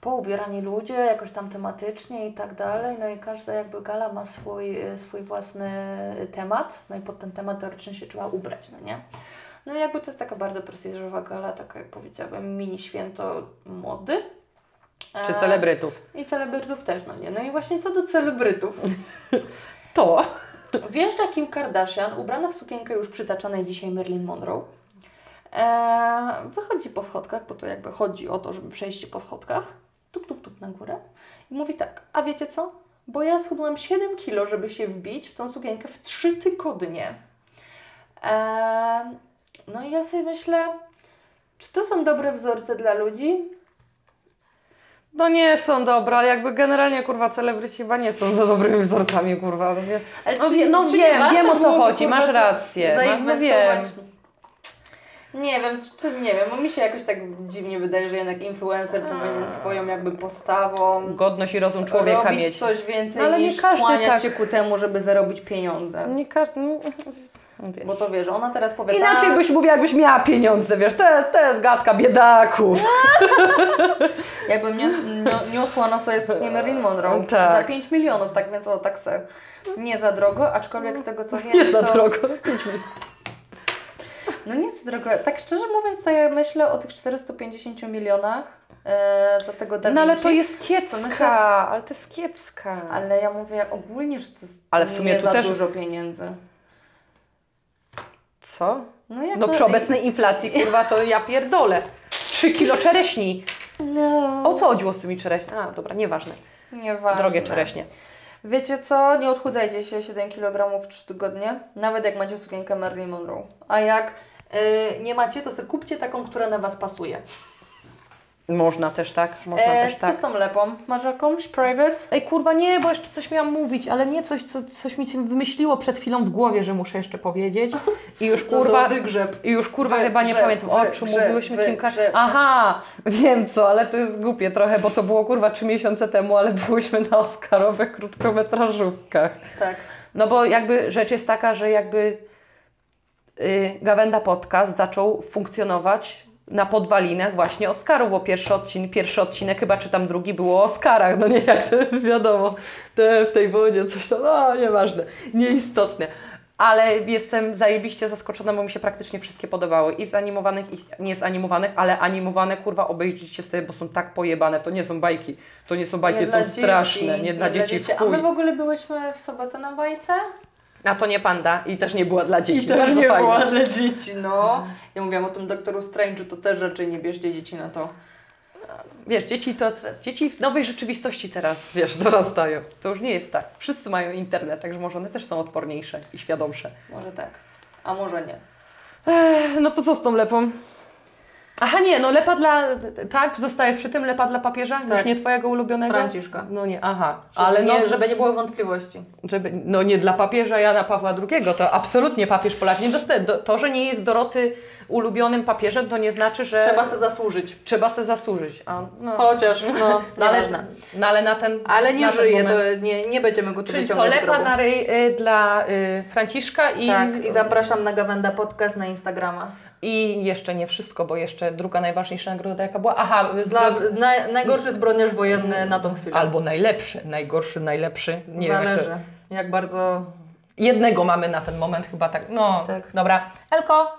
poubierani ludzie, jakoś tam tematycznie i tak dalej. No i każda jakby gala ma swój, e, swój własny temat, no i pod ten temat teoretycznie się trzeba ubrać, no nie? No i jakby to jest taka bardzo prestiżowa gala, taka jak powiedziałabym mini święto mody. Czy celebrytów? I celebrytów też, no nie? No i właśnie co do celebrytów. To. Wjeżdża Kim Kardashian, ubrana w sukienkę już przytaczanej dzisiaj Marilyn Monroe. Eee, wychodzi po schodkach, bo to jakby chodzi o to, żeby przejść po schodkach. Tup, tup, tup na górę. I mówi tak, a wiecie co? Bo ja schudłam 7 kilo, żeby się wbić w tą sukienkę w 3 tygodnie. Eee, no i ja sobie myślę, czy to są dobre wzorce dla ludzi? No nie są dobra, jakby generalnie kurwa celebryci chyba nie są za dobrymi wzorcami kurwa. No, wie- Ale No czy- no czy wiem, wiem, o co chodzi, masz rację, no- no Zainwestować. wiem. Nie wiem, czy, nie wiem, bo mi się jakoś tak dziwnie wydaje, że jednak influencer powinien swoją jakby postawą Godność i rozum człowieka robić mieć. coś więcej No, ale nie niż każdy skłaniać tak. się ku temu, żeby zarobić pieniądze. Nie każdy. no, wiesz. Bo to wiesz, ona teraz powie Inaczej tak, byś mówiła, jakbyś miała pieniądze, wiesz, to jest, to jest gadka biedaków. jakbym nios, nio- niosła na sobie suknię Marilyn Monroe Tak. za 5 milionów, tak więc o, tak se. Nie za drogo, aczkolwiek z tego co wiem, Nie za to... drogo. No nie za drogo. Tak szczerze mówiąc, to ja myślę o tych 450 milionach e, za tego Da No ale Vinci. to jest To kiepska, myślę- ale to jest kiepska. Ale ja mówię ogólnie, że to jest Ale w sumie nie tu za też- dużo pieniędzy. Co? No, jak No to- przy obecnej inflacji, kurwa, to ja pierdolę. 3 kilo czereśni. No, O co chodziło z tymi czereśniami? A, dobra, nieważne. nieważne. Drogie czereśnie. Wiecie co? Nie odchudzajcie się 7 kg w 3 tygodnie, nawet jak macie sukienkę Marilyn Monroe. A jak nie macie, to sobie kupcie taką, która na Was pasuje. Można też tak, można E, też co tak. z tą lepą? Masz jakąś private? Ej, kurwa, nie, bo jeszcze coś miałam mówić, ale nie coś, co, coś mi się wymyśliło przed chwilą w głowie, że muszę jeszcze powiedzieć. I już kurwa, wygrzeb. i już kurwa Wy- chyba nie pamiętam, o czym mówiłyśmy wy- Kimka. że- Aha, wiem co, ale to jest głupie trochę, bo to było kurwa trzy miesiące temu, ale byłyśmy na Oscarowych krótkometrażówkach. Tak. No bo jakby rzecz jest taka, że jakby Gawenda Podcast zaczął funkcjonować na podwalinach właśnie Oscarów, bo pierwszy odcinek, pierwszy odcinek chyba czy tam drugi było o Oscarach, no nie jak to wiadomo, te w tej wodzie coś tam, no nieważne, nieistotne. Ale jestem zajebiście zaskoczona, bo mi się praktycznie wszystkie podobały. I z animowanych, i nie z animowanych, ale animowane, kurwa, obejrzyjcie sobie, bo są tak pojebane. To nie są bajki. To nie są bajki, Nie są straszne. dzieci, Nie dla dzieci w A my w ogóle byłyśmy w sobotę na bajce? A to nie panda i też nie była dla dzieci. I też Bardzo nie fajne. była dla dzieci, no. Ja mówiłam o tym doktoru Strange'u, to też raczej nie bierzcie dzieci na to. Wiesz, dzieci to dzieci w nowej rzeczywistości teraz, wiesz, dorastają. To już nie jest tak. Wszyscy mają internet, także może one też są odporniejsze i świadomsze. Może tak, a może nie. Ech, no to co z tą lepą? Aha, nie, no lepa dla, tak, zostaje przy tym, lepa dla papieża, już Tak. nie twojego ulubionego? Franciszka. No nie, aha, Żeby ale nie, no, żeby nie było wątpliwości. żeby, no nie dla papieża Jana Pawła II, to absolutnie papież Polak nie dostaje. Do, to, że nie jest Doroty ulubionym papieżem, to nie znaczy, że Trzeba sobie zasłużyć. trzeba se zasłużyć. A, no. Chociaż, no, no, ale, nieważne. no ale na ten Ale nie żyje, to nie, nie będziemy go tu Czyli co, lepa na ryj y, dla y, Franciszka i, Tak, i zapraszam na Gawenda Podcast na Instagrama. I jeszcze nie wszystko, bo jeszcze druga najważniejsza nagroda jaka była? Aha, Dla, na, najgorszy zbrojniarz wojenny na tą chwilę. albo najlepszy, najgorszy, najlepszy. Nie wiem, jak Zależy, to... jak bardzo... Jednego mamy na ten moment chyba tak. No, Tak. dobra. Elko,